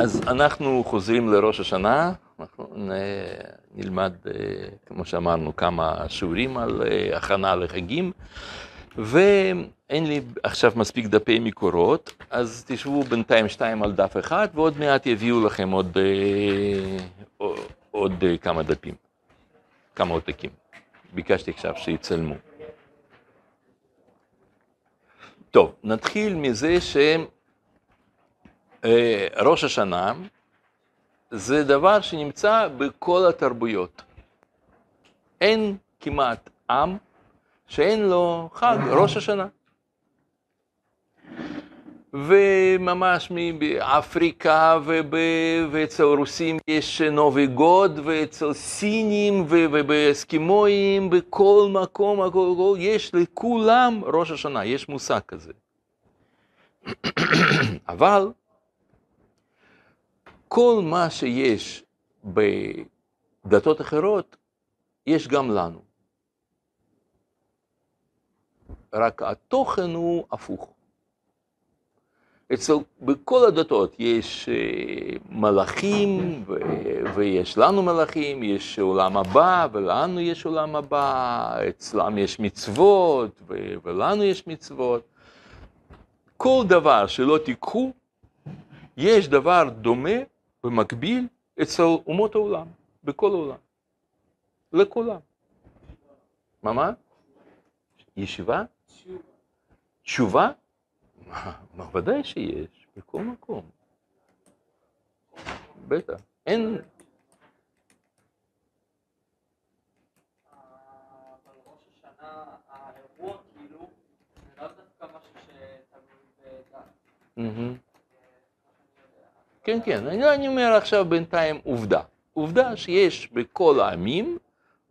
אז אנחנו חוזרים לראש השנה, אנחנו נלמד, אה, כמו שאמרנו, כמה שיעורים על אה, הכנה לחגים, ואין לי עכשיו מספיק דפי מקורות, אז תשבו בינתיים שתיים על דף אחד, ועוד מעט יביאו לכם עוד, אה, עוד כמה דפים, כמה עותקים. ביקשתי עכשיו שיצלמו. טוב, נתחיל מזה שראש השנה זה דבר שנמצא בכל התרבויות. אין כמעט עם שאין לו חג ראש השנה. וממש באפריקה ואצל רוסים יש נובי גוד, ואצל סינים ובאסקימואים, בכל מקום, הכל, הכל, יש לכולם ראש השנה, יש מושג כזה. אבל כל מה שיש בדתות אחרות, יש גם לנו. רק התוכן הוא הפוך. אצל, בכל הדתות יש אה, מלאכים, ו, ויש לנו מלאכים, יש עולם הבא, ולנו יש עולם הבא, אצלם יש מצוות, ו, ולנו יש מצוות. כל דבר שלא תיקחו, יש דבר דומה ומקביל אצל אומות העולם, בכל העולם, לכולם. מה מה? ישיבה? תשובה? מה, ודאי שיש, בכל מקום. בטח. אין... כן, כן, אני, אני אומר עכשיו בינתיים עובדה. עובדה שיש בכל העמים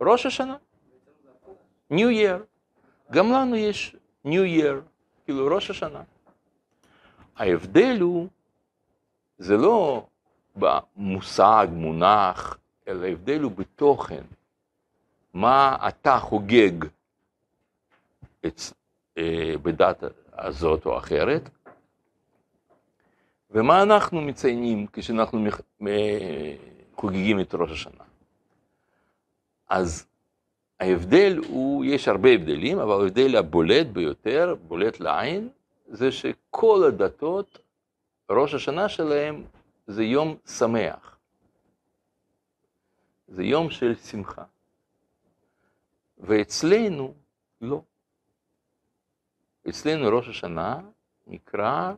ראש השנה, New Year. גם לנו יש New Year, כאילו ראש השנה. ההבדל הוא, זה לא במושג, מונח, אלא ההבדל הוא בתוכן. מה אתה חוגג את, אה, בדת הזאת או אחרת, ומה אנחנו מציינים כשאנחנו חוגגים את ראש השנה. אז ההבדל הוא, יש הרבה הבדלים, אבל ההבדל הבולט ביותר, בולט לעין, זה שכל הדתות, ראש השנה שלהם זה יום שמח. זה יום של שמחה. ואצלנו לא. אצלנו ראש השנה נקרא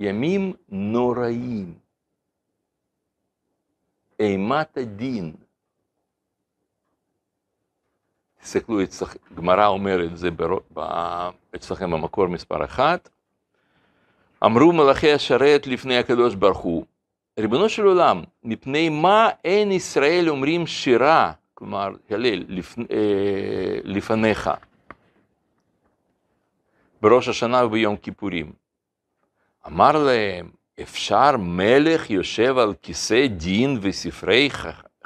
ימים נוראים, אימת הדין. תסתכלו, גמרא אומרת זה אצלכם במקור מספר אחת. אמרו מלאכי השרת לפני הקדוש ברוך הוא, ריבונו של עולם, מפני מה אין ישראל אומרים שירה, כלומר הלל, לפ, אה, לפניך, בראש השנה וביום כיפורים. אמר להם, אפשר מלך יושב על כיסא דין וספרי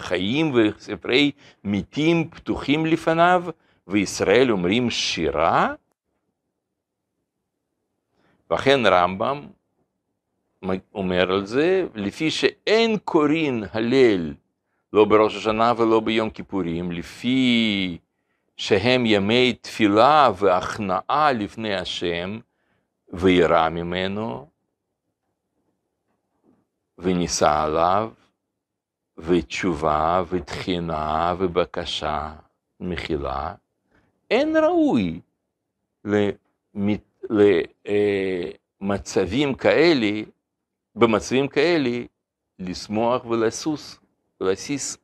חיים וספרי מתים פתוחים לפניו, וישראל אומרים שירה? ואכן רמב"ם אומר על זה, לפי שאין קוראים הלל לא בראש השנה ולא ביום כיפורים, לפי שהם ימי תפילה והכנעה לפני השם, וירא ממנו, ונישא עליו, ותשובה, ותחינה, ובקשה, מחילה, אין ראוי למצבים כאלה, במצבים כאלה, לשמוח ולסוס, ולסיס.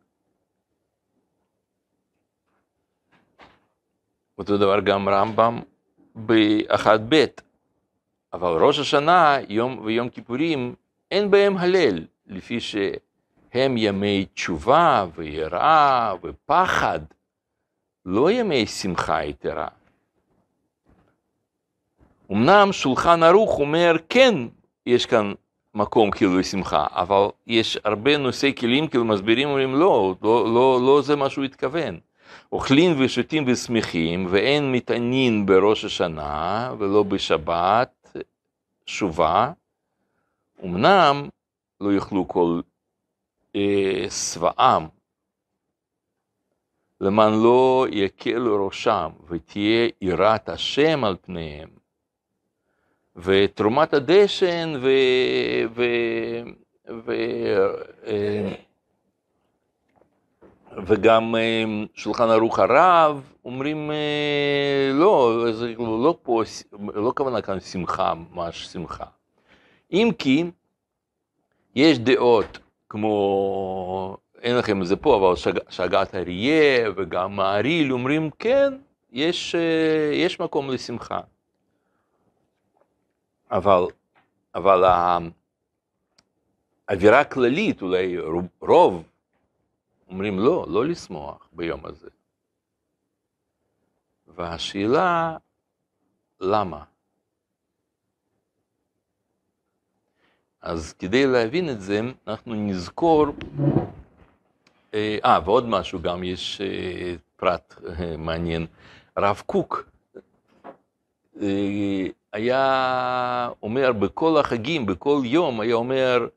אותו דבר גם רמב"ם באחד ב', אבל ראש השנה יום ויום כיפורים אין בהם הלל, לפי שהם ימי תשובה ויראה ופחד, לא ימי שמחה יתרה. אמנם שולחן ערוך אומר, כן, יש כאן מקום כאילו לשמחה, אבל יש הרבה נושאי כלים כאילו מסבירים, אומרים לא, לא, לא, לא זה מה שהוא התכוון. אוכלים ושותים ושמחים, ואין מתעניין בראש השנה ולא בשבת, שובה. אמנם לא יאכלו כל אה, שבעם, למען לא יקלו ראשם ותהיה יראת השם על פניהם. ותרומת הדשן ו... ו... ו... אה, וגם אה, שולחן ערוך הרב אומרים אה, לא, זה לא פה, לא כוונה כאן שמחה, ממש שמחה. אם כי יש דעות כמו, אין לכם את זה פה, אבל שג, שגת אריה וגם מעריל אומרים כן, יש, יש מקום לשמחה. אבל, אבל האווירה הכללית, אולי רוב, אומרים לא, לא לשמוח ביום הזה. והשאלה, למה? אז כדי להבין את זה, אנחנו נזכור, אה, אה ועוד משהו, גם יש אה, פרט אה, מעניין. הרב קוק היה אומר בכל החגים, בכל יום, היה אומר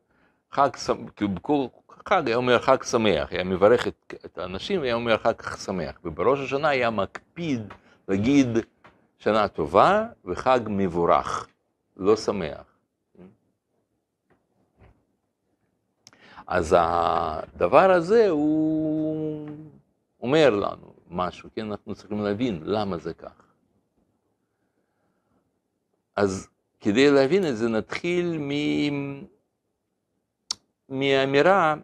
חג, כאילו בכל חג היה אומר חג שמח, היה מברך את, את האנשים והיה אומר חג שמח, ובראש השנה היה מקפיד להגיד שנה טובה וחג מבורך, לא שמח. אז הדבר הזה הוא אומר לנו משהו, כן? אנחנו צריכים להבין למה זה כך. אז כדי להבין את זה נתחיל מ... מאמירה,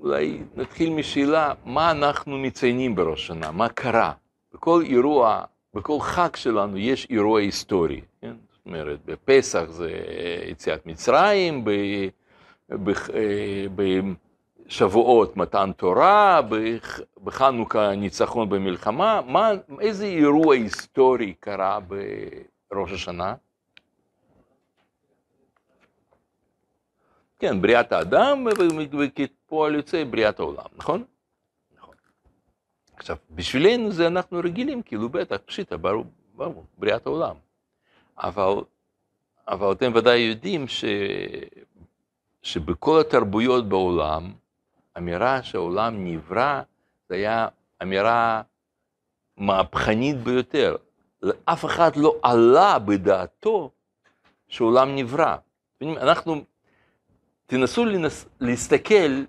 אולי נתחיל משאלה, מה אנחנו מציינים בראש השנה, מה קרה. בכל אירוע, בכל חג שלנו יש אירוע היסטורי. כן? זאת אומרת, בפסח זה יציאת מצרים, ב... בשבועות מתן תורה, בחנוכה ניצחון במלחמה, מה, איזה אירוע היסטורי קרה בראש השנה? כן, בריאת האדם, וכפועל יוצא בריאת העולם, נכון? נכון. עכשיו, בשבילנו זה אנחנו רגילים, כאילו בטח, פשיטה, ברור, ברור, בריאת העולם. אבל, אבל אתם ודאי יודעים ש, שבכל התרבויות בעולם, אמירה שהעולם נברא, זה היה אמירה מהפכנית ביותר. אף אחד לא עלה בדעתו שעולם נברא. אנחנו, תנסו לנס, להסתכל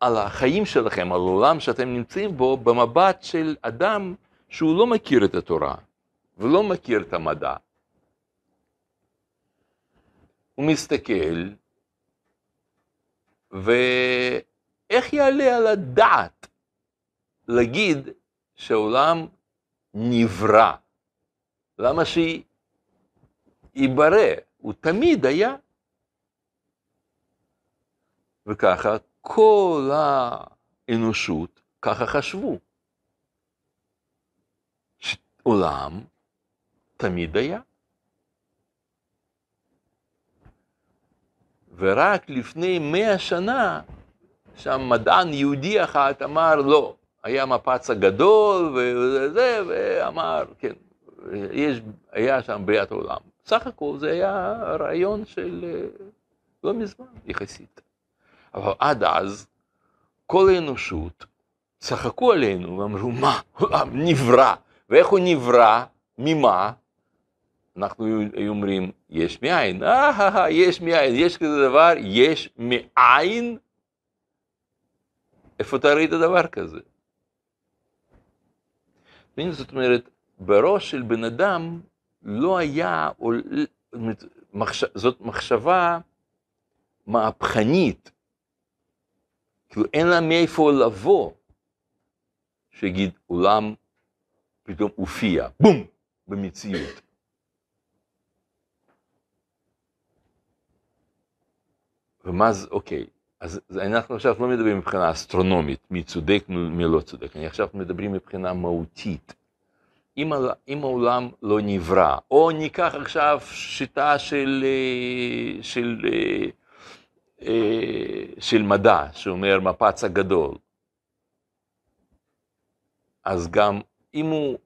על החיים שלכם, על העולם שאתם נמצאים בו, במבט של אדם שהוא לא מכיר את התורה ולא מכיר את המדע. הוא מסתכל, ואיך יעלה על הדעת להגיד שהעולם נברא? למה שיברא? הוא תמיד היה. וככה כל האנושות ככה חשבו. שעולם תמיד היה. ורק לפני מאה שנה, שם מדען יהודי אחד אמר לא, היה מפץ הגדול וזה, ואמר, כן, יש, היה שם בריאת העולם. סך הכל זה היה רעיון של לא מזמן יחסית. אבל עד אז, כל האנושות צחקו עלינו ואמרו, מה, העולם נברא, ואיך הוא נברא, ממה? אנחנו היו אומרים, יש מאין, אה, יש מאין, יש כזה דבר, יש מאין? איפה אתה ראית דבר כזה? זאת אומרת, בראש של בן אדם לא היה, זאת מחשבה מהפכנית, כאילו אין לה מאיפה לבוא, שיגיד עולם פתאום הופיע, בום, במציאות. ומה זה, אוקיי, אז אנחנו עכשיו לא מדברים מבחינה אסטרונומית, מי צודק, מי לא צודק, אני עכשיו מדברים מבחינה מהותית. אם, אם העולם לא נברא, או ניקח עכשיו שיטה של, אה, של, של, אה, של מדע, שאומר מפץ הגדול, אז גם אם הוא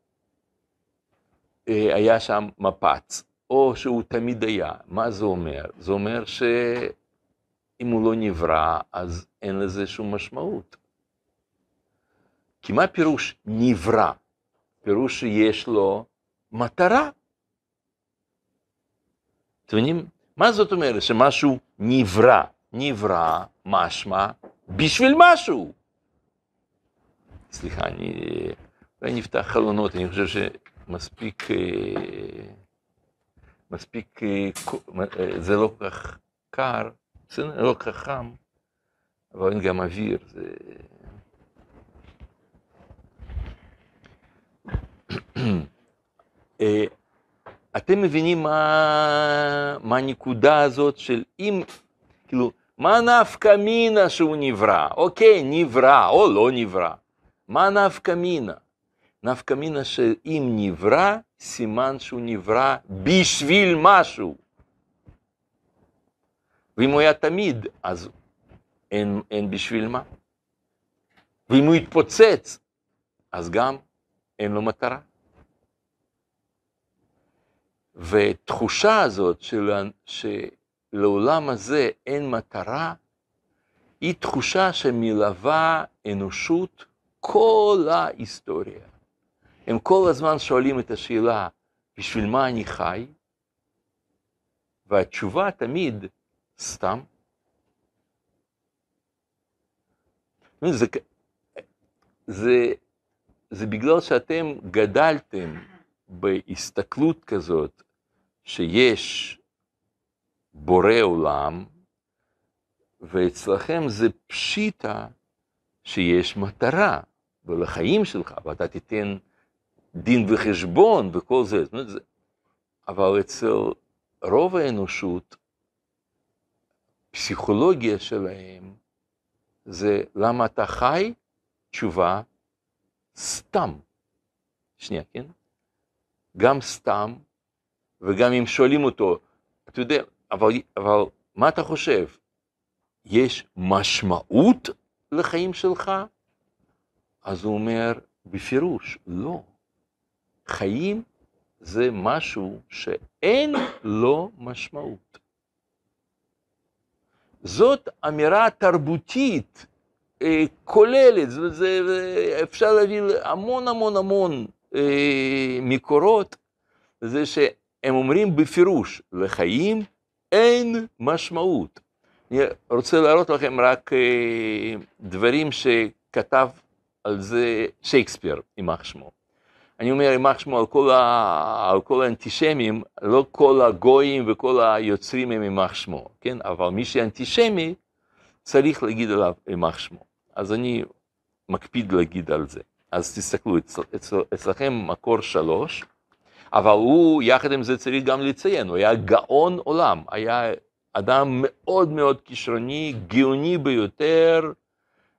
אה, היה שם מפץ, או שהוא תמיד היה. מה זה אומר? זה אומר שאם הוא לא נברא, אז אין לזה שום משמעות. כי מה פירוש נברא? פירוש שיש לו מטרה. אתם מבינים? מה זאת אומרת שמשהו נברא? נברא, משמע, בשביל משהו. סליחה, אני... אולי נפתח חלונות, אני חושב שמספיק... מספיק... זה לא כל כך קר, זה לא כל כך חם, אבל אין גם אוויר, זה... אתם מבינים מה הנקודה הזאת של אם, כאילו, מה נפקא מינה שהוא נברא? אוקיי, נברא או לא נברא. מה נפקא מינה? נפקא מינה שאם נברא, סימן שהוא נברא בשביל משהו. ואם הוא היה תמיד, אז אין, אין בשביל מה. ואם הוא יתפוצץ, אז גם אין לו מטרה. ותחושה הזאת של, שלעולם הזה אין מטרה, היא תחושה שמלווה אנושות כל ההיסטוריה. הם כל הזמן שואלים את השאלה, בשביל מה אני חי? והתשובה תמיד, סתם. זה, זה, זה בגלל שאתם גדלתם בהסתכלות כזאת שיש בורא עולם, ואצלכם זה פשיטה שיש מטרה, ולחיים שלך, ואתה תיתן דין וחשבון וכל זה. אבל אצל רוב האנושות, פסיכולוגיה שלהם זה למה אתה חי? תשובה, סתם. שנייה, כן? גם סתם, וגם אם שואלים אותו, אתה יודע, אבל, אבל מה אתה חושב? יש משמעות לחיים שלך? אז הוא אומר, בפירוש, לא. חיים זה משהו שאין לו משמעות. זאת אמירה תרבותית אה, כוללת, זה, זה, אפשר להביא המון המון המון אה, מקורות, זה שהם אומרים בפירוש, לחיים אין משמעות. אני רוצה להראות לכם רק אה, דברים שכתב על זה שייקספיר, יימח שמו. אני אומר יימח שמו על כל, ה... על כל האנטישמים, לא כל הגויים וכל היוצרים הם יימח שמו, כן? אבל מי שאנטישמי צריך להגיד עליו יימח שמו. אז אני מקפיד להגיד על זה. אז תסתכלו, אצל, אצל, אצלכם מקור שלוש, אבל הוא, יחד עם זה צריך גם לציין, הוא היה גאון עולם, היה אדם מאוד מאוד כישרוני, גאוני ביותר.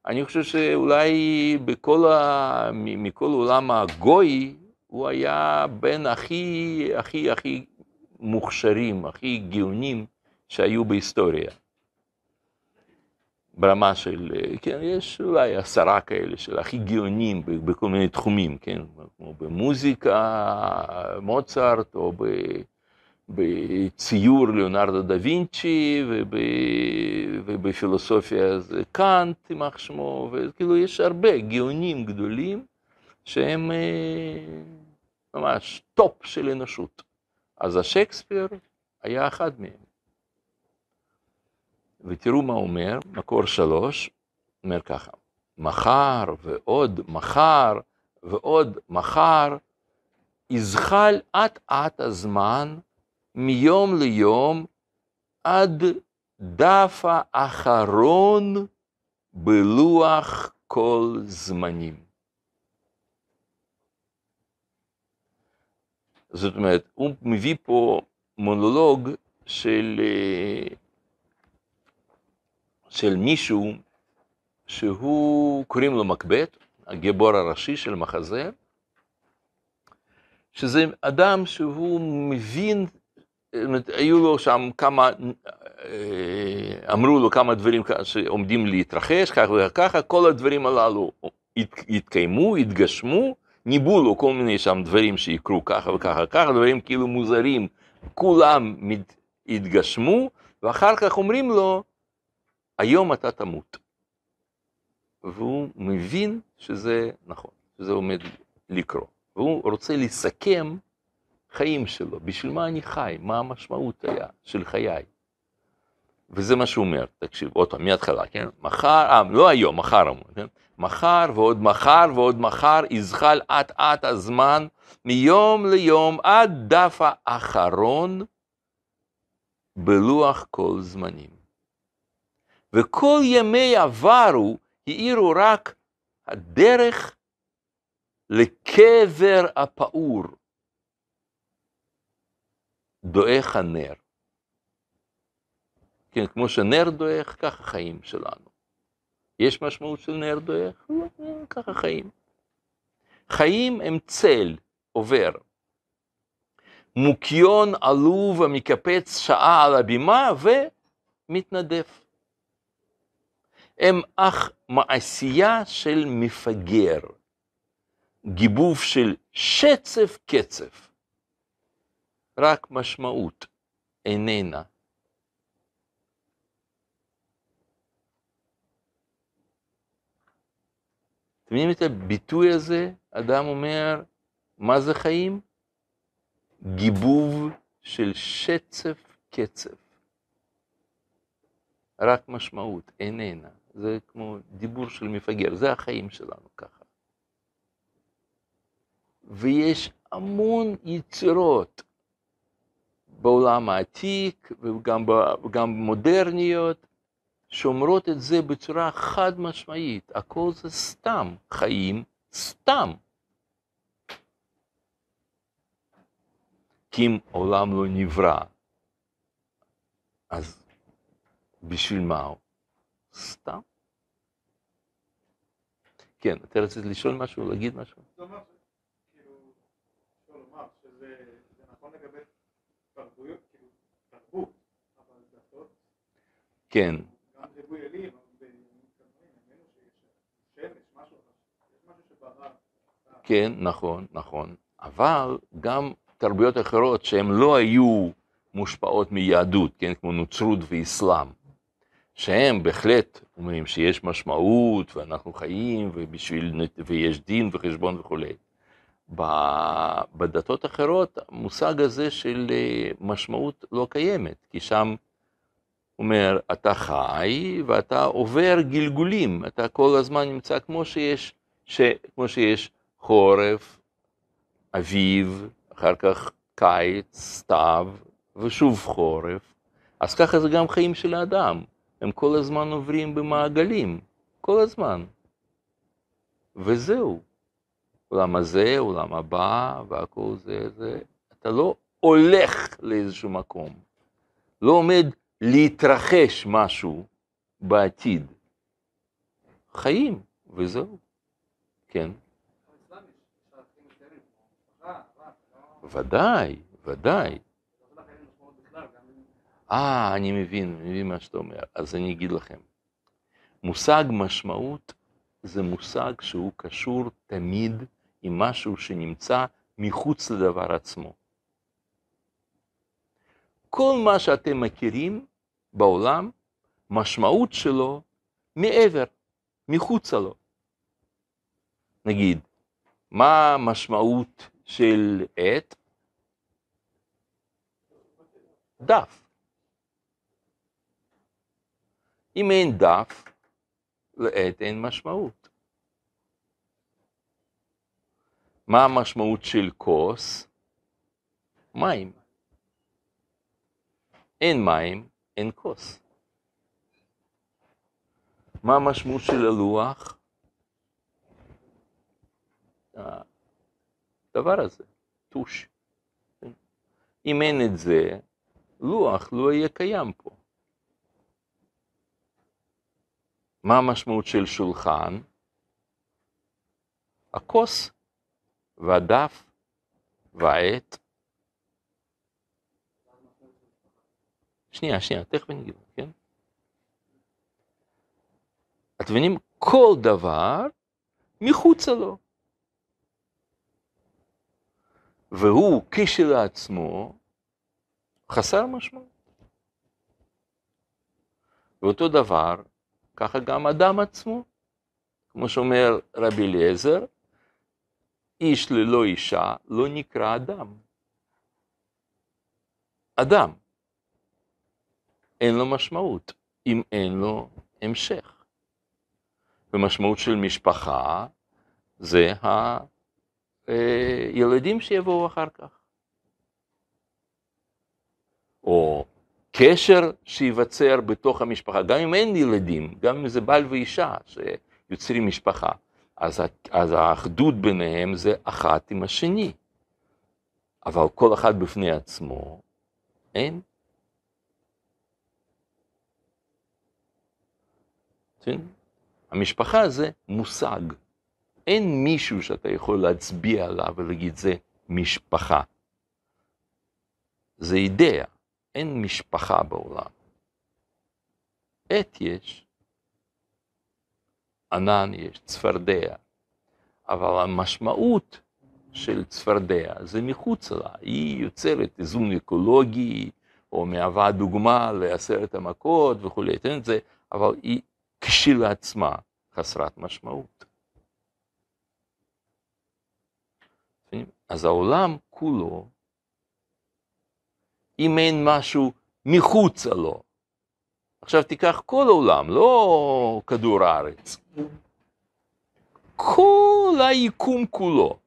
אני חושב שאולי בכל ה... מכל עולם הגוי, הוא היה בין הכי, הכי, הכי מוכשרים, הכי גאונים שהיו בהיסטוריה. ברמה של, כן, יש אולי עשרה כאלה של הכי גאונים בכל מיני תחומים, כן, כמו במוזיקה, מוצרט, או בציור ליאונרדו דה וינצ'י, ובפילוסופיה זה קאנט, יימח שמו, וכאילו יש הרבה גאונים גדולים שהם אה, ממש top של אנושות. אז השייקספיר היה אחד מהם. ותראו מה אומר, מקור שלוש, אומר ככה, מחר ועוד מחר ועוד מחר, יזחל אט אט הזמן מיום ליום עד דף האחרון בלוח כל זמנים. זאת אומרת, הוא מביא פה מונולוג של אה, של מישהו שהוא, קוראים לו מקבט, הגיבור הראשי של מחזה, שזה אדם שהוא מבין, היו לו שם כמה, אה, אמרו לו כמה דברים שעומדים להתרחש, ככה וככה, כל הדברים הללו התקיימו, התגשמו, ניבאו לו כל מיני שם דברים שיקרו ככה וככה, ככה, דברים כאילו מוזרים כולם התגשמו, ואחר כך אומרים לו, היום אתה תמות. והוא מבין שזה נכון, שזה עומד לקרות. והוא רוצה לסכם חיים שלו, בשביל מה אני חי, מה המשמעות היה של חיי. וזה מה שהוא אומר, תקשיב, עוד פעם, מההתחלה, כן? מחר, אה, לא היום, מחר אמרו, כן? מחר ועוד מחר ועוד מחר יזחל אט אט הזמן מיום ליום עד דף האחרון בלוח כל זמנים. וכל ימי עברו האירו רק הדרך לקבר הפעור. דועך הנר. כן, כמו שנר דועך, ככה חיים שלנו. יש משמעות של נר דועך? לא, ככה חיים. חיים הם צל, עובר. מוקיון עלוב המקפץ שעה על הבימה ומתנדף. הם אך מעשייה של מפגר, גיבוב של שצף קצף. רק משמעות איננה. אתם מבינים את הביטוי הזה? אדם אומר, מה זה חיים? גיבוב של שצף קצף. רק משמעות, איננה. זה כמו דיבור של מפגר, זה החיים שלנו ככה. ויש המון יצירות בעולם העתיק וגם, וגם מודרניות שאומרות את זה בצורה חד משמעית, הכל זה סתם, חיים סתם. כי אם עולם לא נברא, אז בשביל מה הוא? סתם. כן, אתה רצית לשאול משהו, להגיד משהו? אומר ש- כאילו, אפשר לומר זה נכון כאילו, כן. כן, נכון, נכון. אבל גם תרבויות אחרות שהן לא היו מושפעות מיהדות, כן, כמו נוצרות ואסלאם, שהם בהחלט אומרים שיש משמעות ואנחנו חיים ובשביל, ויש דין וחשבון וכולי. בדתות אחרות המושג הזה של אה, משמעות לא קיימת, כי שם אומר, אתה חי ואתה עובר גלגולים, אתה כל הזמן נמצא כמו שיש, ש, כמו שיש חורף, אביב, אחר כך קיץ, סתיו, ושוב חורף. אז ככה זה גם חיים של האדם, הם כל הזמן עוברים במעגלים, כל הזמן. וזהו. עולם הזה, עולם הבא, והכל זה, זה, אתה לא הולך לאיזשהו מקום. לא עומד להתרחש משהו בעתיד. חיים, וזהו. כן. ודאי, ודאי. אה, אני מבין, מבין מה שאתה אומר. אז אני אגיד לכם. מושג משמעות זה מושג שהוא קשור תמיד עם משהו שנמצא מחוץ לדבר עצמו. כל מה שאתם מכירים בעולם, משמעות שלו מעבר, מחוצה לו. נגיד, מה המשמעות של עט? דף. אם אין דף, לעט אין משמעות. מה המשמעות של כוס? מים. אין מים, אין כוס. מה המשמעות של הלוח? הדבר הזה, טוש. אם אין את זה, לוח לא יהיה קיים פה. מה המשמעות של שולחן? הכוס והדף והעט. שנייה, שנייה, תכף אני אגיד, כן? אתם מבינים? כל דבר מחוצה לו. והוא כשלעצמו חסר משמעות. ואותו דבר, ככה גם אדם עצמו. כמו שאומר רבי אליעזר, איש ללא אישה לא נקרא אדם. אדם. אין לו משמעות אם אין לו המשך. ומשמעות של משפחה זה הילדים שיבואו אחר כך. או קשר שייווצר בתוך המשפחה, גם אם אין ילדים, גם אם זה בעל ואישה שיוצרים משפחה, אז, אז האחדות ביניהם זה אחת עם השני. אבל כל אחד בפני עצמו, אין. כן? המשפחה זה מושג. אין מישהו שאתה יכול להצביע עליו ולהגיד זה משפחה. זה אידאה. אין משפחה בעולם. עת יש, ענן יש, צפרדע, אבל המשמעות של צפרדע זה מחוצה לה, היא יוצרת איזון אקולוגי, או מהווה דוגמה לעשרת המכות וכולי, תן את זה, אבל היא כשלעצמה חסרת משמעות. אז העולם כולו אם אין משהו מחוצה לו. עכשיו תיקח כל העולם, לא כדור הארץ. כל היקום כולו.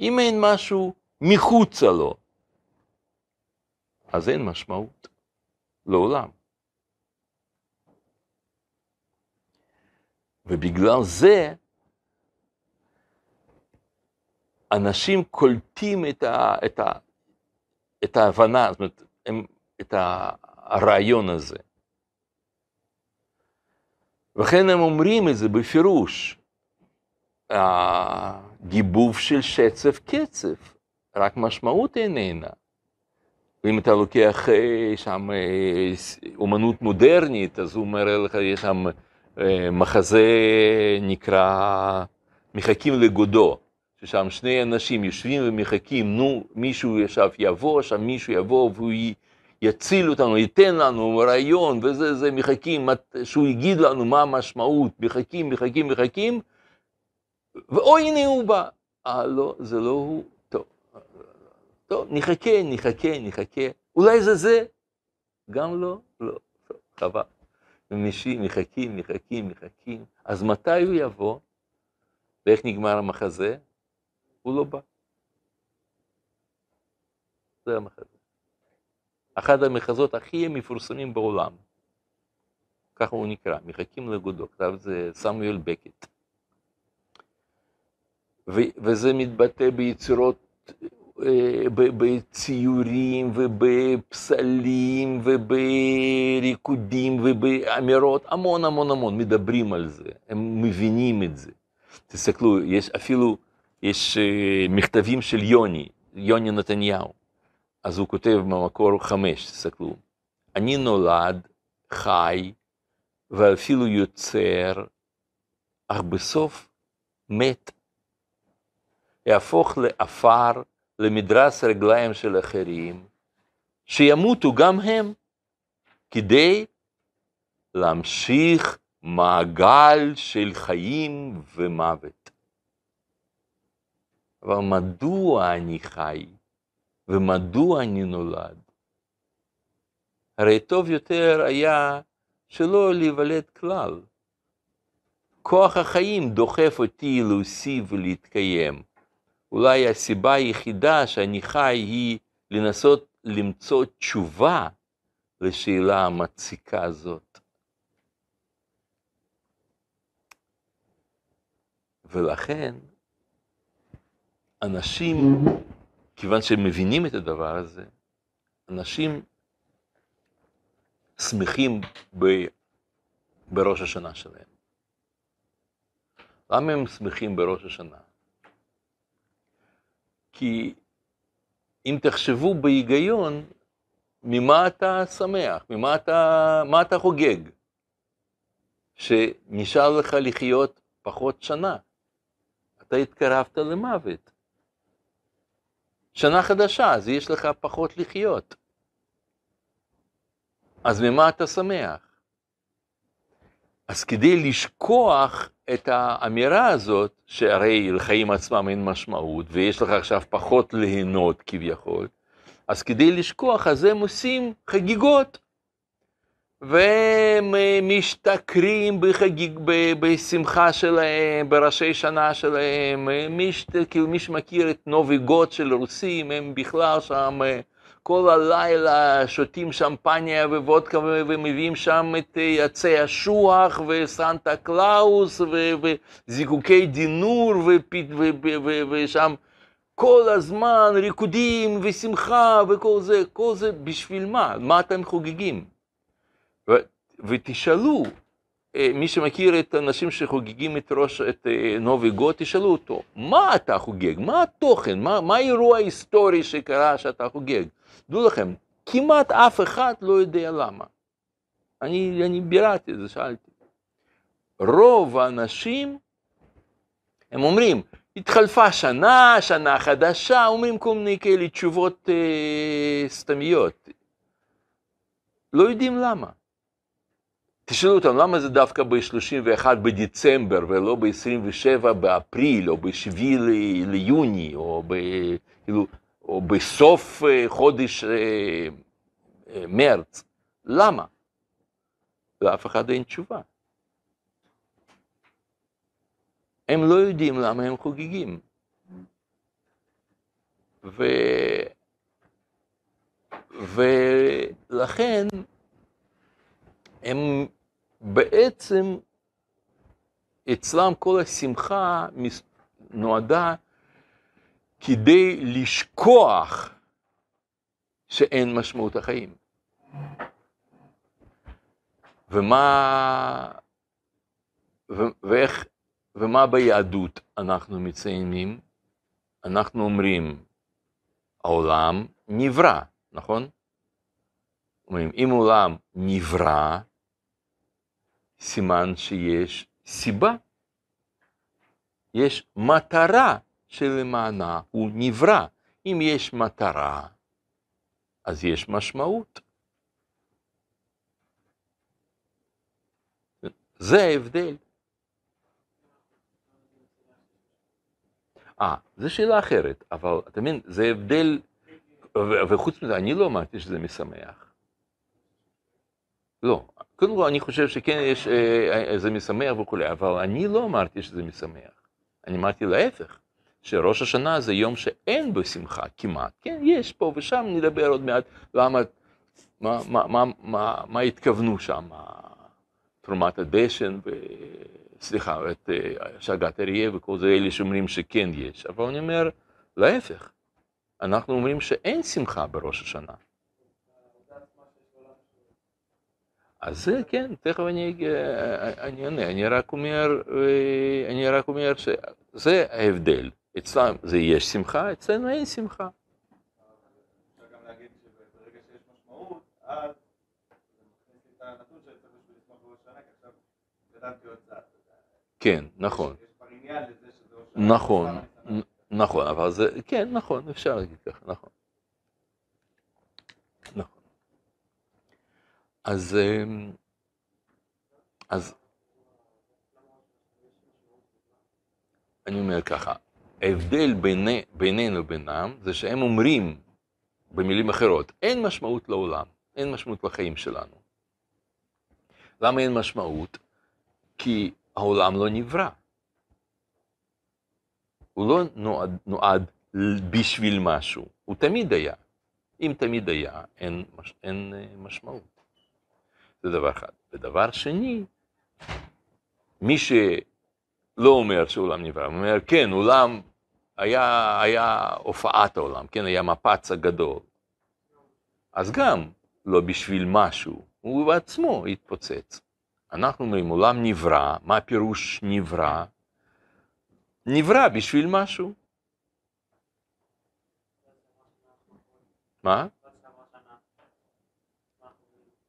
אם אין משהו מחוצה לו, אז אין משמעות לעולם. ובגלל זה אנשים קולטים את, ה, את, ה, את ההבנה, זאת אומרת, הם, את הרעיון הזה. וכן הם אומרים את זה בפירוש, הגיבוב של שצף קצף, רק משמעות איננה. ואם אתה לוקח אה, שם אה, אומנות מודרנית, אז הוא מראה לך, יש שם אה, מחזה נקרא מחכים לגודו. ששם שני אנשים יושבים ומחכים, נו, מישהו עכשיו יבוא, שם מישהו יבוא והוא יציל אותנו, ייתן לנו רעיון, וזה, זה, מחכים, שהוא יגיד לנו מה המשמעות, מחכים, מחכים, מחכים, ואוי, הנה הוא בא. אה, לא, זה לא הוא. טוב, טוב, נחכה, נחכה, נחכה. אולי זה זה? גם לא, לא, טוב, חבל. מחכים, מחכים, מחכים. אז מתי הוא יבוא? ואיך נגמר המחזה? הוא לא בא. זה המחזה. אחד המחזות הכי מפורסמים בעולם. ככה הוא נקרא, מחכים לגודו, כתב זה סמואל בקט. וזה מתבטא ביצירות, אה, בציורים ובפסלים ובריקודים ובאמירות, המון המון המון, מדברים על זה, הם מבינים את זה. תסתכלו, יש אפילו יש אה, מכתבים של יוני, יוני נתניהו. אז הוא כותב במקור חמש, תסתכלו. אני נולד, חי, ואפילו יוצר, אך בסוף מת. יהפוך לעפר, למדרס רגליים של אחרים, שימותו גם הם, כדי להמשיך מעגל של חיים ומוות. אבל מדוע אני חי ומדוע אני נולד? הרי טוב יותר היה שלא להיוולד כלל. כוח החיים דוחף אותי להוסיף ולהתקיים. אולי הסיבה היחידה שאני חי היא לנסות למצוא תשובה לשאלה המציקה הזאת. ולכן אנשים, כיוון שהם מבינים את הדבר הזה, אנשים שמחים ב, בראש השנה שלהם. למה הם שמחים בראש השנה? כי אם תחשבו בהיגיון, ממה אתה שמח? ממה אתה, מה אתה חוגג? שנשאר לך לחיות פחות שנה. אתה התקרבת למוות. שנה חדשה, אז יש לך פחות לחיות. אז ממה אתה שמח? אז כדי לשכוח את האמירה הזאת, שהרי לחיים עצמם אין משמעות, ויש לך עכשיו פחות ליהנות כביכול, אז כדי לשכוח, אז הם עושים חגיגות. והם משתכרים בחגיג, בשמחה שלהם, בראשי שנה שלהם, מי, כאילו מי שמכיר את новый год של רוסים, הם בכלל שם כל הלילה שותים שמפניה ווודקה ומביאים שם את עצי אשוח וסנטה קלאוס וזיקוקי דינור ושם כל הזמן ריקודים ושמחה וכל זה, כל זה בשביל מה? מה אתם חוגגים? ותשאלו, מי שמכיר את האנשים שחוגגים את ראש, את נובי גוד, תשאלו אותו, מה אתה חוגג? מה התוכן? מה, מה האירוע ההיסטורי שקרה שאתה חוגג? דעו לכם, כמעט אף אחד לא יודע למה. אני, אני ביררתי את זה, שאלתי. רוב האנשים, הם אומרים, התחלפה שנה, שנה חדשה, אומרים כל מיני כאלה תשובות אה, סתמיות. לא יודעים למה. תשאלו אותם, למה זה דווקא ב-31 בדצמבר ולא ב-27 באפריל או ב-7 ליוני או ב... כאילו, או בסוף חודש מרץ. למה? לאף אחד אין תשובה. הם לא יודעים למה הם חוגגים. ו... ולכן הם בעצם, אצלם כל השמחה נועדה כדי לשכוח שאין משמעות החיים. ומה, ו, ואיך, ומה ביהדות אנחנו מציינים? אנחנו אומרים, העולם נברא, נכון? אומרים, אם עולם נברא, סימן שיש סיבה. יש מטרה שלמענה הוא נברא. אם יש מטרה, אז יש משמעות. זה ההבדל. אה, זו שאלה אחרת, אבל אתה מבין, זה הבדל, וחוץ מזה, אני לא אמרתי שזה משמח. לא, קודם כל אני חושב שכן יש, אה, אה, זה משמח וכולי, אבל אני לא אמרתי שזה משמח. אני אמרתי להפך. שראש השנה זה יום שאין בו שמחה כמעט, כן, יש פה ושם, נדבר עוד מעט למה, מה, מה, מה, מה, מה התכוונו שם, תרומת הדשן, ו... סליחה, את השגת אריה וכל זה, אלה שאומרים שכן יש, אבל אני אומר, להפך, אנחנו אומרים שאין שמחה בראש השנה. אז זה כן, תכף אני, אני אענה, אני רק אומר, אני רק אומר שזה ההבדל. אצלם זה יש שמחה, אצלנו אין שמחה. כן, נכון. נכון, נכון, אבל זה, כן, נכון, אפשר להגיד ככה. נכון. אז, אז, אני אומר ככה, ההבדל ביני, בינינו לבינם זה שהם אומרים, במילים אחרות, אין משמעות לעולם, אין משמעות לחיים שלנו. למה אין משמעות? כי העולם לא נברא. הוא לא נועד, נועד בשביל משהו, הוא תמיד היה. אם תמיד היה, אין, אין משמעות. זה דבר אחד. ודבר שני, מי ש... לא אומר שעולם נברא, הוא אומר, כן, עולם, היה, היה הופעת העולם, כן, היה מפץ הגדול. אז גם לא בשביל משהו, הוא בעצמו התפוצץ. אנחנו אומרים, עולם נברא, מה פירוש נברא? נברא בשביל משהו. מה?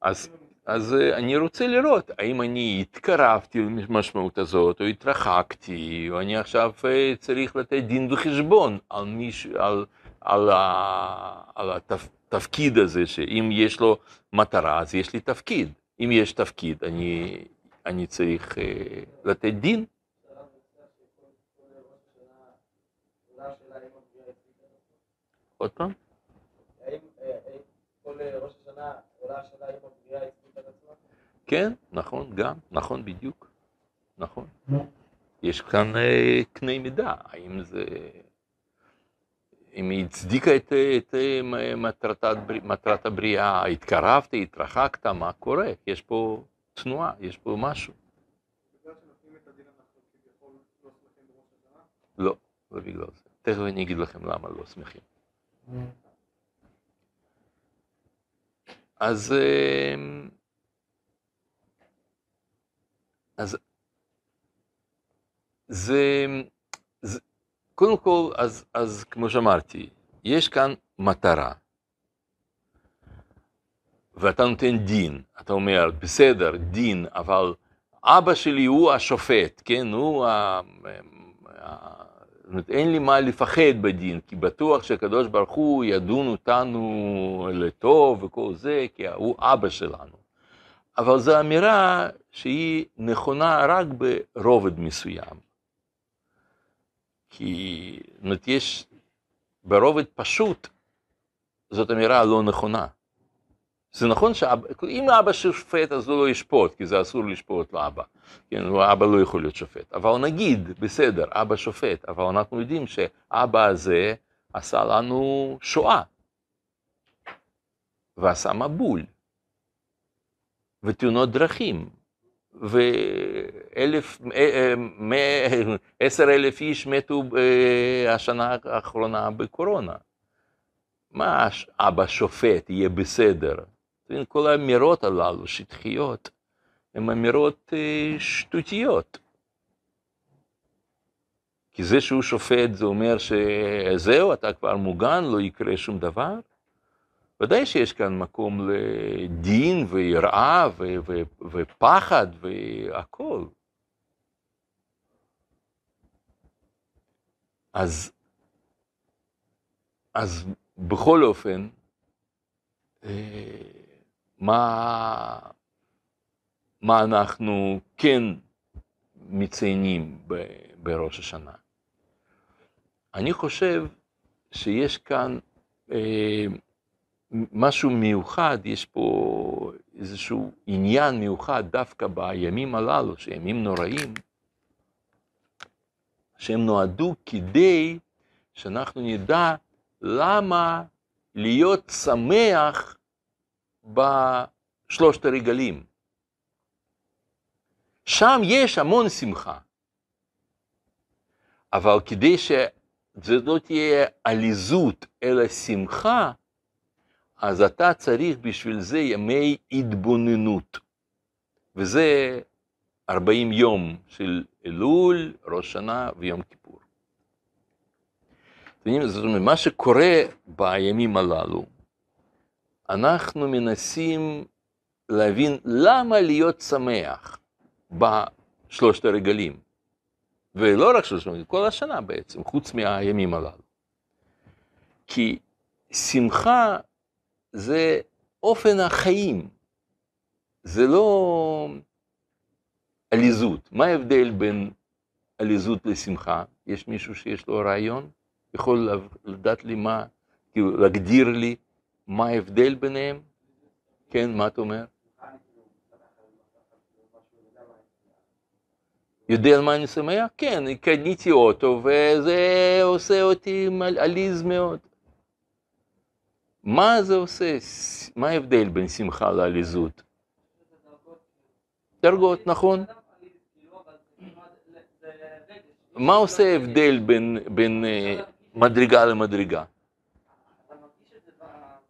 אז אז אה, אני רוצה לראות האם אני התקרבתי למשמעות הזאת, או התרחקתי, או אני עכשיו אה, צריך לתת דין וחשבון על, מיש, על, על, ה, על התפקיד הזה, שאם יש לו מטרה, אז יש לי תפקיד. אם יש תפקיד, אני, אני צריך אה, לתת דין. עוד פעם? האם כל ראש השנה עולה השאלה אם הבריאה? כן, נכון, גם, נכון בדיוק, נכון. יש כאן אה, קנה מידה, האם זה... אם היא הצדיקה את, את אה, מטרת, מטרת הבריאה, התקרבת, התרחקת, מה קורה? יש פה תנועה, יש פה משהו. בגלל שנותנים את הדין אנחנו כביכול לא שמחים בראש השנה? לא, לא בגלל זה. תכף אני אגיד לכם למה לא שמחים. אז, אה, אז זה, זה, קודם כל, אז, אז כמו שאמרתי, יש כאן מטרה, ואתה נותן דין, אתה אומר, בסדר, דין, אבל אבא שלי הוא השופט, כן, הוא ה... זאת אומרת, אין לי מה לפחד בדין, כי בטוח שהקדוש ברוך הוא ידון אותנו לטוב וכל זה, כי הוא אבא שלנו. אבל זו אמירה שהיא נכונה רק ברובד מסוים. כי, זאת יש, ברובד פשוט, זאת אמירה לא נכונה. זה נכון שאם אבא שופט אז הוא לא ישפוט, כי זה אסור לשפוט לאבא. כן, אבא לא יכול להיות שופט. אבל נגיד, בסדר, אבא שופט, אבל אנחנו יודעים שאבא הזה עשה לנו שואה, ועשה מבול, ותאונות דרכים, ואלף, אה, אה, עשר אלף איש מתו אה, השנה האחרונה בקורונה. מה אבא שופט יהיה בסדר? כל האמירות הללו, שטחיות, הן אמירות שטותיות. כי זה שהוא שופט זה אומר שזהו, אתה כבר מוגן, לא יקרה שום דבר. ודאי שיש כאן מקום לדין ויראה ו- ו- ופחד והכול. אז, אז בכל אופן, אה, מה, מה אנחנו כן מציינים ב- בראש השנה? אני חושב שיש כאן אה, משהו מיוחד, יש פה איזשהו עניין מיוחד דווקא בימים הללו, שימים נוראים, שהם נועדו כדי שאנחנו נדע למה להיות שמח בשלושת הרגלים. שם יש המון שמחה, אבל כדי שזה לא תהיה עליזות אלא שמחה, אז אתה צריך בשביל זה ימי התבוננות. וזה 40 יום של אלול, ראש שנה ויום כיפור. זאת אומרת, מה שקורה בימים הללו, אנחנו מנסים להבין למה להיות שמח בשלושת הרגלים. ולא רק שלושת הרגלים, כל השנה בעצם, חוץ מהימים הללו. כי שמחה זה אופן החיים, זה לא עליזות. מה ההבדל בין עליזות לשמחה? יש מישהו שיש לו רעיון? יכול לדעת לי מה, כאילו להגדיר לי מה ההבדל ביניהם? כן, מה אתה אומר? יודע על מה אני שמח? כן, קניתי אוטו וזה עושה אותי עליז מאוד. מה זה עושה? מה ההבדל בין שמחה לעליזות? דרגות, נכון. מה עושה הבדל בין, בין אה, מדרגה למדרגה?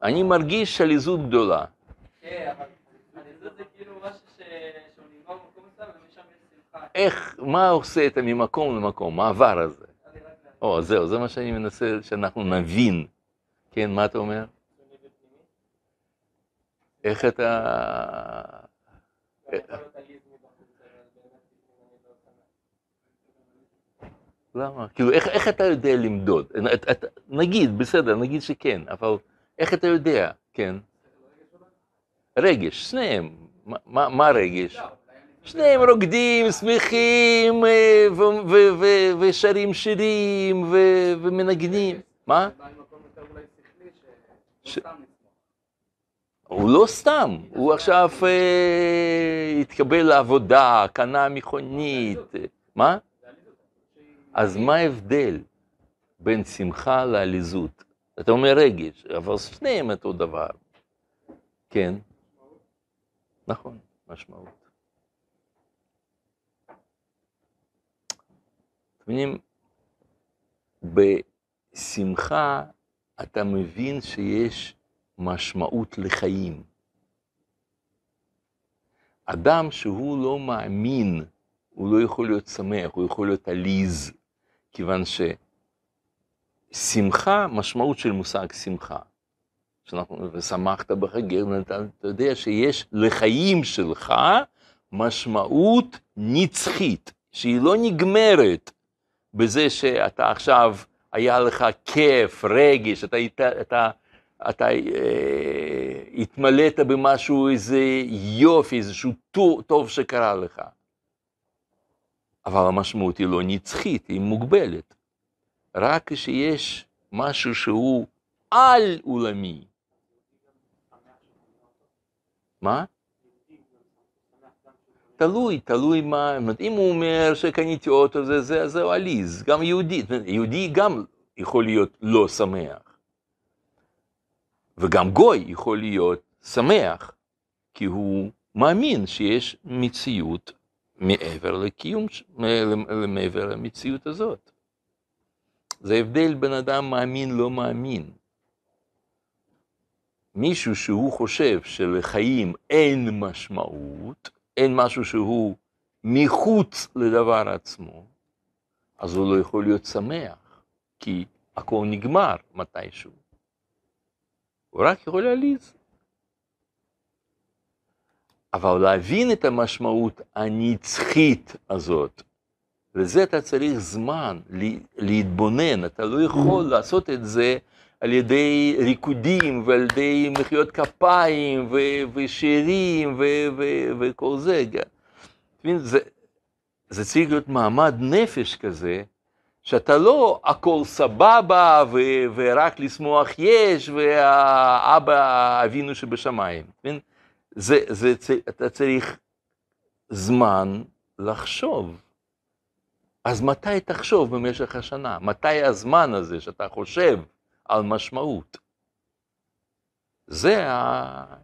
אני מרגיש עליזות גדולה. איך, מה עושה את הממקום למקום, המעבר הזה? או, זהו, זה מה שאני מנסה שאנחנו נבין. כן, מה אתה אומר? איך אתה... יכול להיות עליז מבחוץ, אבל באמת בפנים אני לא שמח. למה? כאילו, איך, איך אתה יודע למדוד? את, את, נגיד, בסדר, נגיד שכן, אבל איך אתה יודע? כן. רגש, שניהם. מה, מה, מה רגש? שניהם רוקדים, שמחים, אה, ושרים שירים, ומנגנים. מה? ש-. הוא לא סתם, הוא עכשיו אה, התקבל לעבודה, קנה מכונית. מה? אז מה ההבדל בין שמחה לעליזות? אתה אומר רגש, אבל שניהם אותו דבר. כן, נכון, משמעות. אתם מבינים, בשמחה אתה מבין שיש משמעות לחיים. אדם שהוא לא מאמין, הוא לא יכול להיות שמח, הוא יכול להיות עליז, כיוון ששמחה, משמעות של מושג שמחה. שאנחנו, ושמחת בחגר, אתה, יודע שיש לחיים שלך משמעות נצחית, שהיא לא נגמרת בזה שאתה עכשיו, היה לך כיף, רגש, אתה, אתה, אתה, אתה אה, התמלאת במשהו, איזה יופי, איזשהו טוב, טוב שקרה לך. אבל המשמעות היא לא נצחית, היא מוגבלת. רק כשיש משהו שהוא על עולמי. מה? תלוי, תלוי מה, אם הוא אומר שקניתי אוטו, זה, זה, זה עליז, גם יהודי, יהודי גם יכול להיות לא שמח. וגם גוי יכול להיות שמח, כי הוא מאמין שיש מציאות מעבר לקיום, מעבר למציאות הזאת. זה הבדל בין אדם מאמין לא מאמין. מישהו שהוא חושב שלחיים אין משמעות, אין משהו שהוא מחוץ לדבר עצמו, אז הוא לא יכול להיות שמח, כי הכל נגמר מתישהו. הוא רק יכול להעליז. אבל להבין את המשמעות הנצחית הזאת, לזה אתה צריך זמן להתבונן, אתה לא יכול לעשות את זה על ידי ריקודים ועל ידי מחיאות כפיים ו- ושירים ו- ו- וכל זה. זה, זה צריך להיות מעמד נפש כזה, שאתה לא הכל סבבה ו- ורק לשמוח יש והאבא אבינו שבשמיים. זה, זה, אתה צריך זמן לחשוב. אז מתי תחשוב במשך השנה? מתי הזמן הזה שאתה חושב על משמעות? זה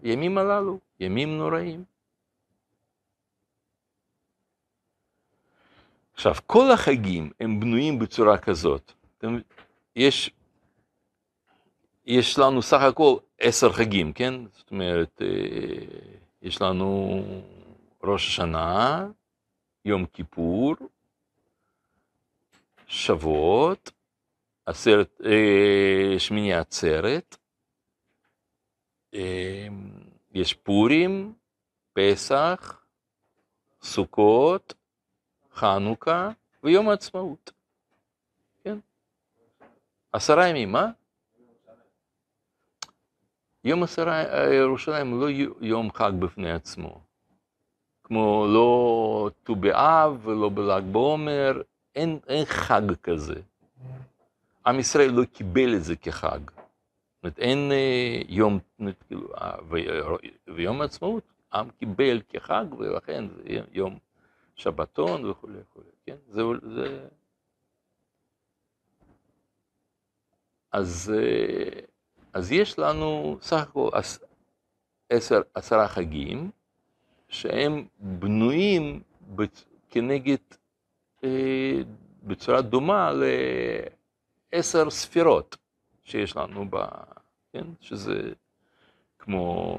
הימים הללו, ימים נוראים. עכשיו, כל החגים הם בנויים בצורה כזאת. יש, יש לנו סך הכל עשר חגים, כן? זאת אומרת, אה, יש לנו ראש השנה, יום כיפור, שבועות, עשרת, אה, שמיני עצרת, אה, יש פורים, פסח, סוכות, חנוכה ויום העצמאות. כן? עשרה ימים, מה? יום עשרה ירושלים לא יום חג בפני עצמו. כמו לא ט"ו באב ולא בל"ג בעומר, אין, אין חג כזה. עם ישראל לא קיבל את זה כחג. זאת אומרת, אין אה, יום, כאילו, אה, ויום העצמאות, עם קיבל כחג, ולכן זה יום שבתון וכולי וכולי, כן? זה, זה... אז, אה, אז יש לנו סך הכל עש, עשר, עשרה חגים, שהם בנויים בצ- כנגד, אה, בצורה דומה לעשר ספירות שיש לנו, ב, כן? שזה כמו,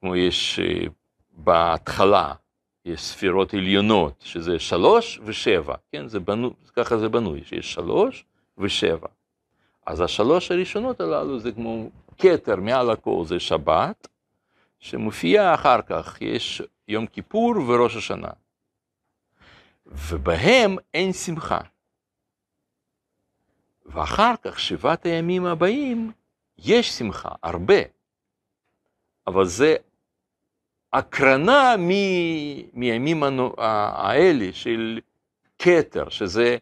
כמו יש אה, בהתחלה, יש ספירות עליונות, שזה שלוש ושבע, כן? זה בנו, ככה זה בנוי, שיש שלוש ושבע. אז השלוש הראשונות הללו זה כמו כתר מעל הכל, זה שבת, שמופיע אחר כך, יש יום כיפור וראש השנה. ובהם אין שמחה. ואחר כך, שבעת הימים הבאים, יש שמחה, הרבה. אבל זה הקרנה מ... מימים הנו- האלה של כתר, שזה,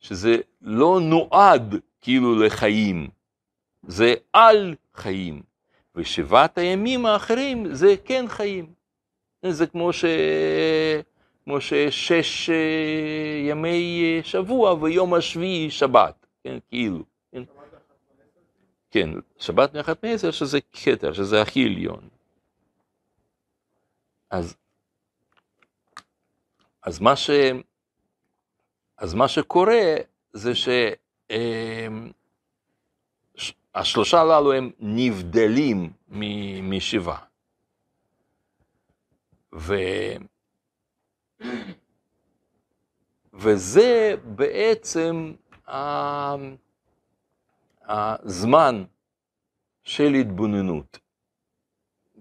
שזה לא נועד כאילו לחיים, זה על חיים. ושבעת הימים האחרים זה כן חיים. זה כמו, ש... כמו ששש אה, ימי אה, שבוע ויום השביעי שבת, כן, כאילו. כן, כן שבת מאחת מעשר שזה כתר, שזה הכי עליון. אז, אז, מה ש, אז מה שקורה זה שהשלושה הללו הם נבדלים מ- משבעה. ו... וזה בעצם הזמן של התבוננות,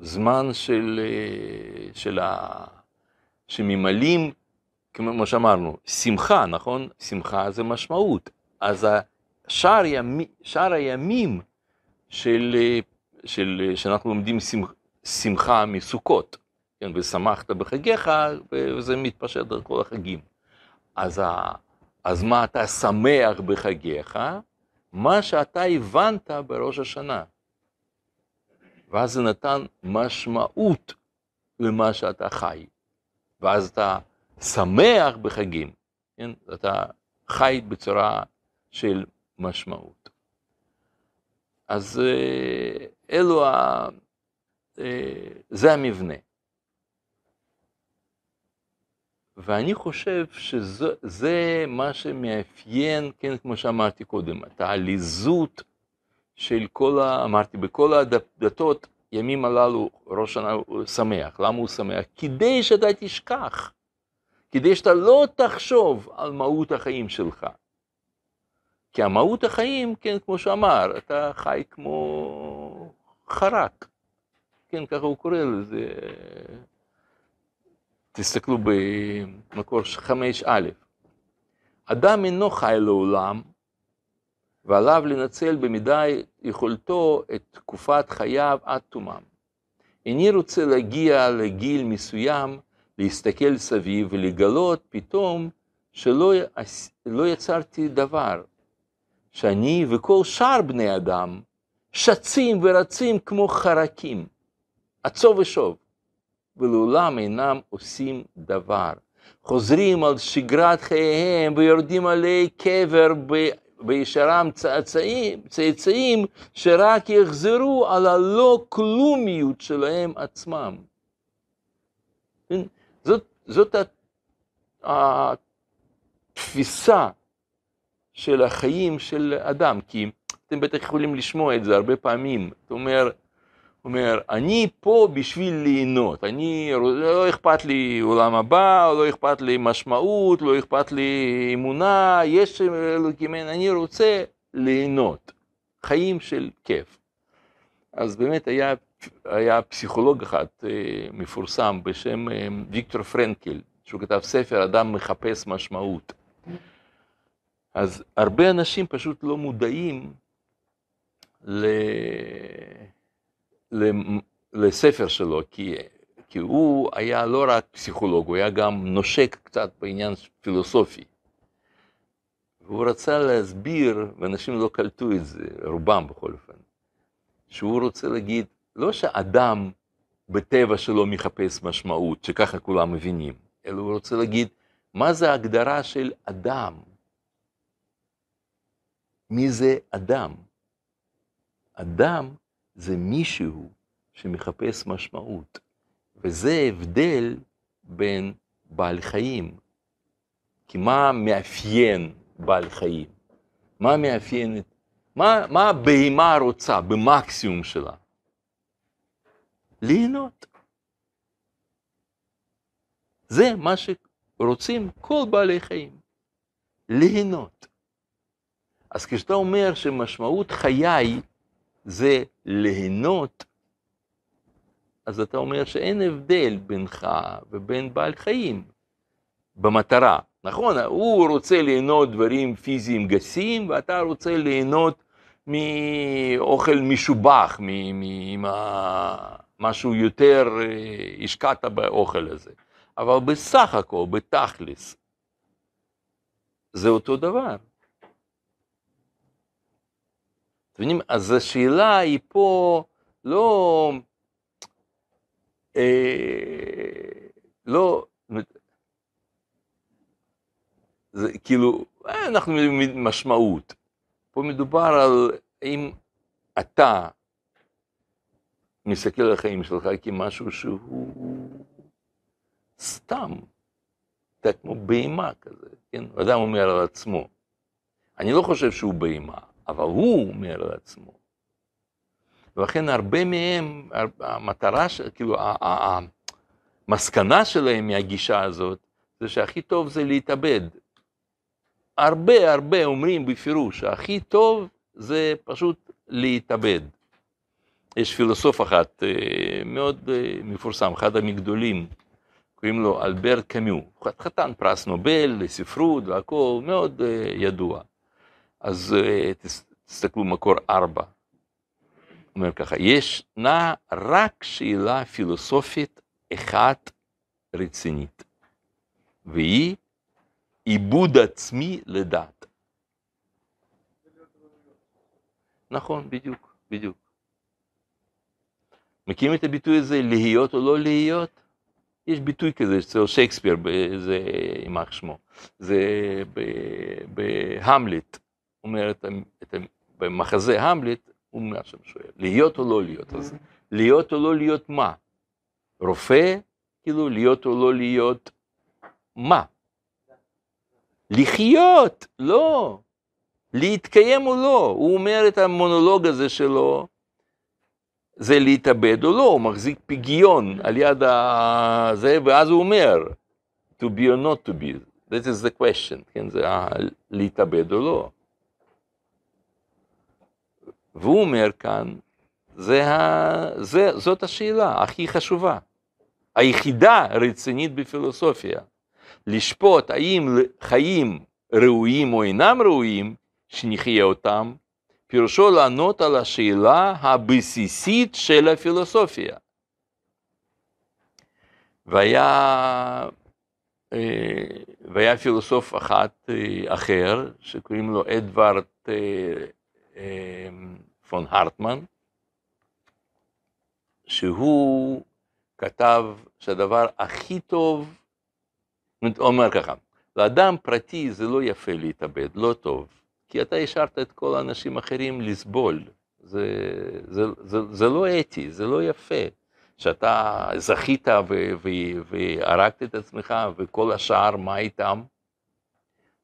זמן של, אה, של ה... שממלאים, כמו שאמרנו, שמחה, נכון? שמחה זה משמעות. אז שאר, ימי, שאר הימים של, אה, של, שאנחנו לומדים שמח, שמחה מסוכות, כן, ושמחת בחגיך, וזה מתפשט על כל החגים. אז, ה, אז מה אתה שמח בחגיך? מה שאתה הבנת בראש השנה. ואז זה נתן משמעות למה שאתה חי. ואז אתה שמח בחגים, כן? אתה חי בצורה של משמעות. אז אה, אלו, ה... אה, זה המבנה. ואני חושב שזה מה שמאפיין, כן, כמו שאמרתי קודם, את העליזות של כל ה... אמרתי, בכל הדתות, ימים הללו ראש הוא שמח. למה הוא שמח? כדי שאתה תשכח. כדי שאתה לא תחשוב על מהות החיים שלך. כי המהות החיים, כן, כמו שאמר, אתה חי כמו חרק. כן, ככה הוא קורא לזה. תסתכלו במקור 5א. אדם אינו חי לעולם, ועליו לנצל במידה יכולתו את תקופת חייו עד תומם. איני רוצה להגיע לגיל מסוים, להסתכל סביב ולגלות פתאום שלא לא יצרתי דבר, שאני וכל שאר בני אדם שצים ורצים כמו חרקים, עצוב ושוב, ולעולם אינם עושים דבר. חוזרים על שגרת חייהם ויורדים עלי קבר בישרם צאצאים, צאצאים שרק יחזרו על הלא כלומיות שלהם עצמם. זאת, זאת התפיסה של החיים של אדם, כי אתם בטח יכולים לשמוע את זה הרבה פעמים. אתה אומר, אומר, אני פה בשביל ליהנות, אני, לא אכפת לי עולם הבא, לא אכפת לי משמעות, לא אכפת לי אמונה, יש אלוקים, אני רוצה ליהנות, חיים של כיף. אז באמת היה, היה פסיכולוג אחד מפורסם בשם ויקטור פרנקל, שהוא כתב ספר אדם מחפש משמעות. אז הרבה אנשים פשוט לא מודעים ל... לספר שלו, כי, כי הוא היה לא רק פסיכולוג, הוא היה גם נושק קצת בעניין פילוסופי. והוא רצה להסביר, ואנשים לא קלטו את זה, רובם בכל אופן, שהוא רוצה להגיד, לא שאדם בטבע שלו מחפש משמעות, שככה כולם מבינים, אלא הוא רוצה להגיד, מה זה ההגדרה של אדם? מי זה אדם? אדם זה מישהו שמחפש משמעות, וזה הבדל בין בעל חיים. כי מה מאפיין בעל חיים? מה מאפיין את... מה, מה הבהמה רוצה במקסימום שלה? ליהנות. זה מה שרוצים כל בעלי חיים, ליהנות. אז כשאתה אומר שמשמעות חיי זה ליהנות, אז אתה אומר שאין הבדל בינך ובין בעל חיים במטרה. נכון, הוא רוצה ליהנות דברים פיזיים גסים, ואתה רוצה ליהנות מאוכל משובח, ממשהו יותר, אה, השקעת באוכל הזה. אבל בסך הכל, בתכלס, זה אותו דבר. אתם מבינים? אז השאלה היא פה לא, אה, לא, זה כאילו, אה, אנחנו מבינים משמעות. פה מדובר על אם אתה מסתכל על החיים שלך כמשהו שהוא סתם, אתה כמו בהמה כזה, כן? אדם אומר על עצמו. אני לא חושב שהוא בהמה, אבל הוא אומר על עצמו. ולכן הרבה מהם, המטרה, כאילו, המסקנה שלהם מהגישה הזאת, זה שהכי טוב זה להתאבד. הרבה הרבה אומרים בפירוש שהכי טוב זה פשוט להתאבד. יש פילוסוף אחת אה, מאוד אה, מפורסם, אחד המגדולים, קוראים לו אלבר קמיו, חתן פרס נובל לספרות והכל, מאוד אה, ידוע. אז תסתכלו מקור ארבע. אומר ככה, ישנה רק שאלה פילוסופית אחת רצינית, והיא עיבוד עצמי לדת. נכון, בדיוק, בדיוק. מכירים את הביטוי הזה, להיות או לא להיות? יש ביטוי כזה אצל שייקספיר, זה, יימח שמו, זה בהמלט, אומר את, את, במחזה המלט, הוא שם שואל, להיות או לא להיות, אז להיות או לא להיות מה? רופא? כאילו, להיות או לא להיות מה? לחיות, לא. להתקיים או לא. הוא אומר את המונולוג הזה שלו, זה להתאבד או לא, הוא מחזיק פיגיון על יד הזה, ואז הוא אומר, to be or not to be, that is the question, כן, זה להתאבד או לא. והוא אומר כאן, זה ה... זה, זאת השאלה הכי חשובה, היחידה רצינית בפילוסופיה. לשפוט האם חיים ראויים או אינם ראויים, שנחיה אותם, פירושו לענות על השאלה הבסיסית של הפילוסופיה. והיה, אה, והיה פילוסוף אחד אה, אחר, שקוראים לו אדוארד אה, פון הרטמן, שהוא כתב שהדבר הכי טוב הוא אומר ככה, לאדם פרטי זה לא יפה להתאבד, לא טוב, כי אתה השארת את כל האנשים האחרים לסבול. זה, זה, זה, זה לא אתי, זה לא יפה. שאתה זכית והרגת את עצמך וכל השאר, מה איתם?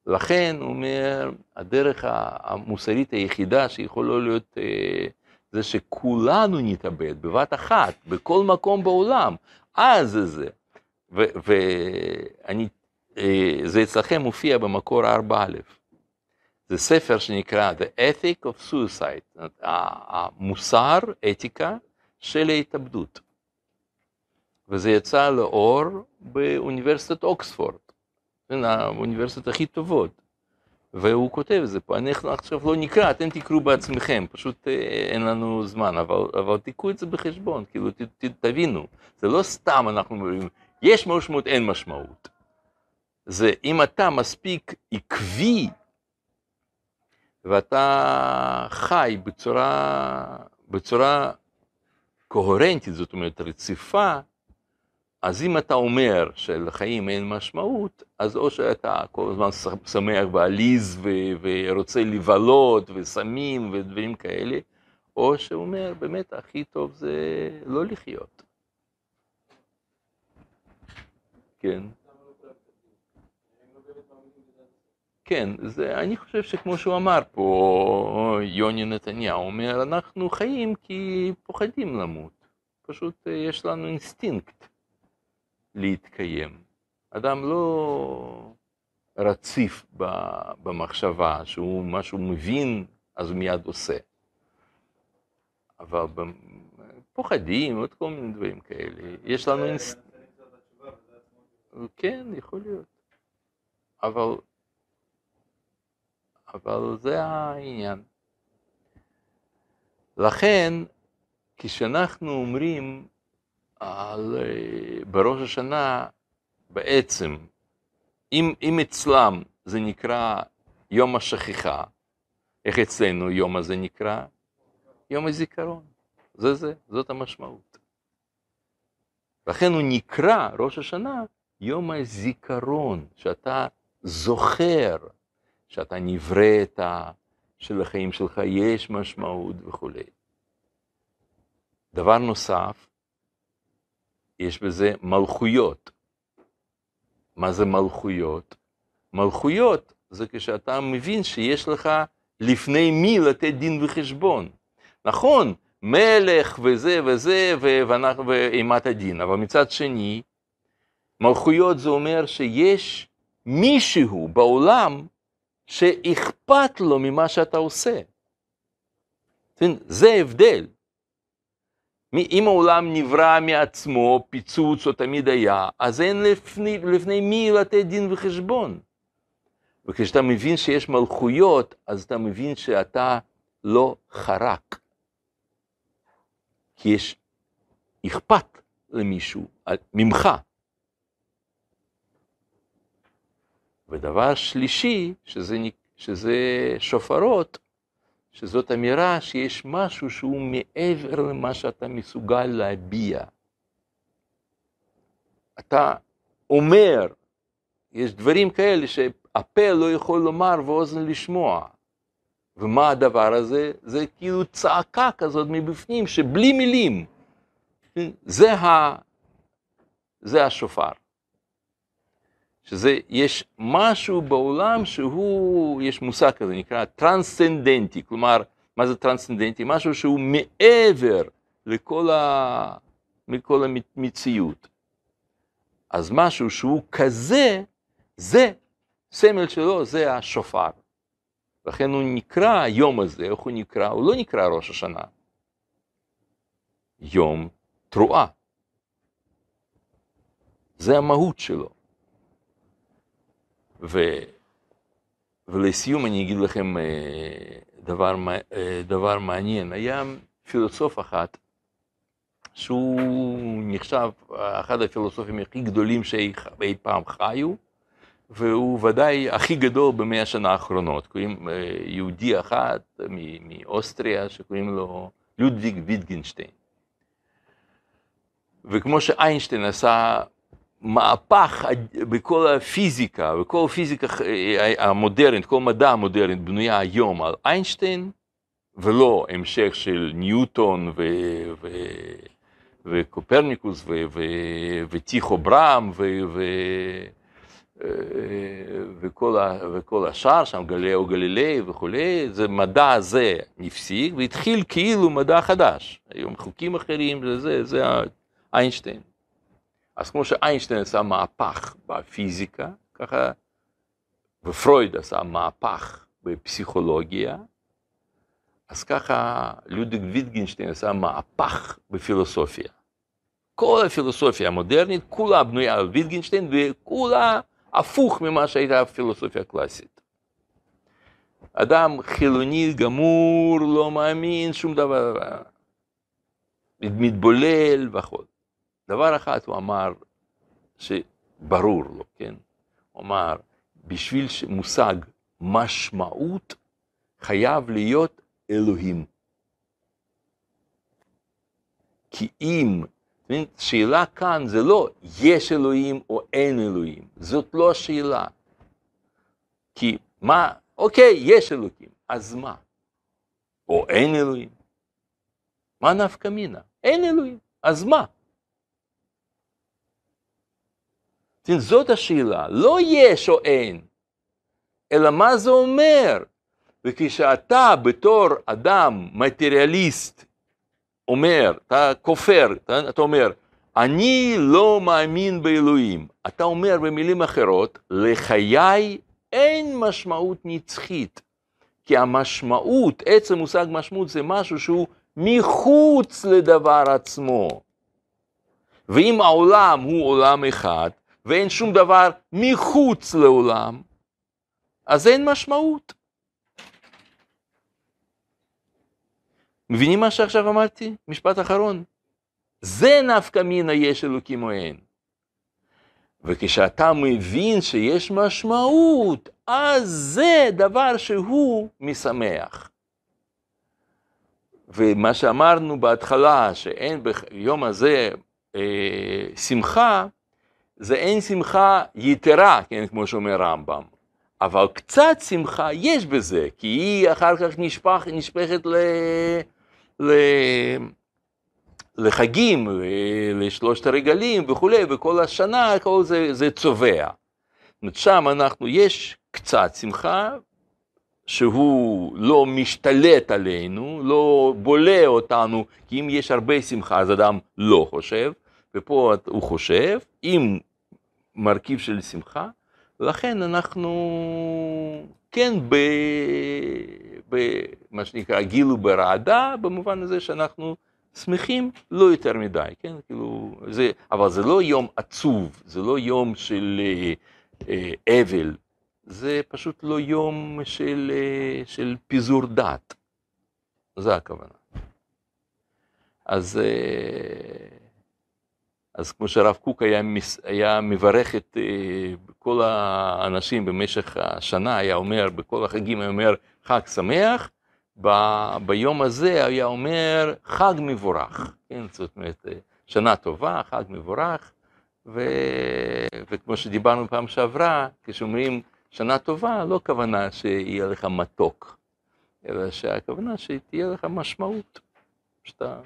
לכן, הוא אומר, הדרך המוסרית היחידה שיכולה להיות אה, זה שכולנו נתאבד בבת אחת, בכל מקום בעולם, אז זה זה. ואני, אה, זה אצלכם מופיע במקור 4א. זה ספר שנקרא The Ethic of Suicide, המוסר, אתיקה של ההתאבדות. וזה יצא לאור באוניברסיטת אוקספורד, האוניברסיטות הכי טובות. והוא כותב את זה פה, אנחנו עכשיו לא נקרא, אתם תקראו בעצמכם, פשוט אה, אין לנו זמן, אבל, אבל תיקחו את זה בחשבון, כאילו ת, ת, תבינו, זה לא סתם אנחנו אומרים, יש משמעות, אין משמעות. זה אם אתה מספיק עקבי ואתה חי בצורה, בצורה קוהרנטית, זאת אומרת רציפה, אז אם אתה אומר שלחיים אין משמעות, אז או שאתה כל הזמן שמח ועליז ורוצה לבלות וסמים ודברים כאלה, או שאומר באמת הכי טוב זה לא לחיות. כן. כן, זה, אני חושב שכמו שהוא אמר פה, יוני נתניהו אומר, אנחנו חיים כי פוחדים למות. פשוט אה, יש לנו אינסטינקט להתקיים. אדם לא רציף במחשבה, שהוא משהו מבין, אז הוא מיד עושה. אבל פוחדים, עוד כל מיני דברים כאלה. יש לנו אינסטינקט. כן, יכול להיות. אבל, אבל זה העניין. לכן, כשאנחנו אומרים על, אה, בראש השנה, בעצם, אם, אם אצלם זה נקרא יום השכיחה, איך אצלנו יום הזה נקרא? יום הזיכרון. זה זה, זאת המשמעות. לכן הוא נקרא, ראש השנה, יום הזיכרון, שאתה זוכר, שאתה נבראת, שלחיים שלך יש משמעות וכולי. דבר נוסף, יש בזה מלכויות. מה זה מלכויות? מלכויות זה כשאתה מבין שיש לך לפני מי לתת דין וחשבון. נכון, מלך וזה וזה ואימת הדין, אבל מצד שני, מלכויות זה אומר שיש מישהו בעולם שאכפת לו ממה שאתה עושה. זה הבדל. אם העולם נברא מעצמו, פיצוץ או תמיד היה, אז אין לפני, לפני מי לתת דין וחשבון. וכשאתה מבין שיש מלכויות, אז אתה מבין שאתה לא חרק. כי יש אכפת למישהו ממך. ודבר שלישי, שזה, שזה שופרות, שזאת אמירה שיש משהו שהוא מעבר למה שאתה מסוגל להביע. אתה אומר, יש דברים כאלה שהפה לא יכול לומר ואוזן לשמוע. ומה הדבר הזה? זה כאילו צעקה כזאת מבפנים, שבלי מילים. זה, ה... זה השופר. שזה, יש משהו בעולם שהוא, יש מושג כזה, נקרא טרנסצנדנטי, כלומר, מה זה טרנסצנדנטי? משהו שהוא מעבר לכל, ה... לכל המציאות. אז משהו שהוא כזה, זה, סמל שלו זה השופר. לכן הוא נקרא, היום הזה, איך הוא נקרא? הוא לא נקרא ראש השנה. יום תרועה. זה המהות שלו. ו, ולסיום אני אגיד לכם אה, דבר, אה, דבר מעניין. היה פילוסוף אחת, שהוא נחשב אחד הפילוסופים הכי גדולים שאי פעם חיו, והוא ודאי הכי גדול במאה השנה האחרונות. קוראים אה, יהודי אחד מאוסטריה שקוראים לו לודוויג ויטגנשטיין. וכמו שאיינשטיין עשה מהפך בכל הפיזיקה, וכל הפיזיקה המודרנית, כל מדע המודרני בנויה היום על איינשטיין, ולא המשך של ניוטון ו... ו... וקופרניקוס ו... ו... וטיכו ברם ו... ו... וכל, ה... וכל השאר שם, גלילאו גלילי וכולי, זה מדע הזה נפסיק והתחיל כאילו מדע חדש. היום חוקים אחרים, זה, זה, זה איינשטיין. אז כמו שאיינשטיין עשה מהפך בפיזיקה, ככה, ופרויד עשה מהפך בפסיכולוגיה, אז ככה לודוויג ויטגנשטיין עשה מהפך בפילוסופיה. כל הפילוסופיה המודרנית, כולה בנויה על ויטגנשטיין, וכולה הפוך ממה שהייתה הפילוסופיה הקלאסית. אדם חילוני גמור, לא מאמין, שום דבר, מתבולל וכו'. דבר אחד הוא אמר שברור לו, כן? הוא אמר, בשביל מושג משמעות חייב להיות אלוהים. כי אם, שאלה כאן זה לא יש אלוהים או אין אלוהים, זאת לא השאלה. כי מה, אוקיי, יש אלוהים, אז מה? או אין אלוהים? מה נפקא מינה? אין אלוהים, אז מה? זאת השאלה, לא יש או אין, אלא מה זה אומר. וכשאתה בתור אדם מטריאליסט אומר, אתה כופר, אתה, אתה אומר, אני לא מאמין באלוהים. אתה אומר במילים אחרות, לחיי אין משמעות נצחית. כי המשמעות, עצם מושג משמעות זה משהו שהוא מחוץ לדבר עצמו. ואם העולם הוא עולם אחד, ואין שום דבר מחוץ לעולם, אז אין משמעות. מבינים מה שעכשיו אמרתי? משפט אחרון. זה נפקא מינה יש אלוקים או אין. וכשאתה מבין שיש משמעות, אז זה דבר שהוא משמח. ומה שאמרנו בהתחלה, שאין ביום הזה אה, שמחה, זה אין שמחה יתרה, כן, כמו שאומר רמב"ם. אבל קצת שמחה יש בזה, כי היא אחר כך נשפח, נשפכת ל, ל, לחגים, לשלושת הרגלים וכולי, וכל השנה, כל זה, זה צובע. זאת אומרת, שם אנחנו, יש קצת שמחה, שהוא לא משתלט עלינו, לא בולע אותנו, כי אם יש הרבה שמחה אז אדם לא חושב, ופה הוא חושב, עם מרכיב של שמחה, ולכן אנחנו כן במה שנקרא גיל וברעדה, במובן הזה שאנחנו שמחים לא יותר מדי, כן? כאילו, זה, אבל זה לא יום עצוב, זה לא יום של אה, אה, אבל, זה פשוט לא יום של, אה, של פיזור דת. זה הכוונה. אז, אה, אז כמו שהרב קוק היה, היה מברך את אה, כל האנשים במשך השנה, היה אומר, בכל החגים היה אומר חג שמח, ב, ביום הזה היה אומר חג מבורך, כן, זאת אומרת, שנה טובה, חג מבורך, ו, וכמו שדיברנו פעם שעברה, כשאומרים שנה טובה, לא כוונה שיהיה לך מתוק, אלא שהכוונה שתהיה לך משמעות, שאתה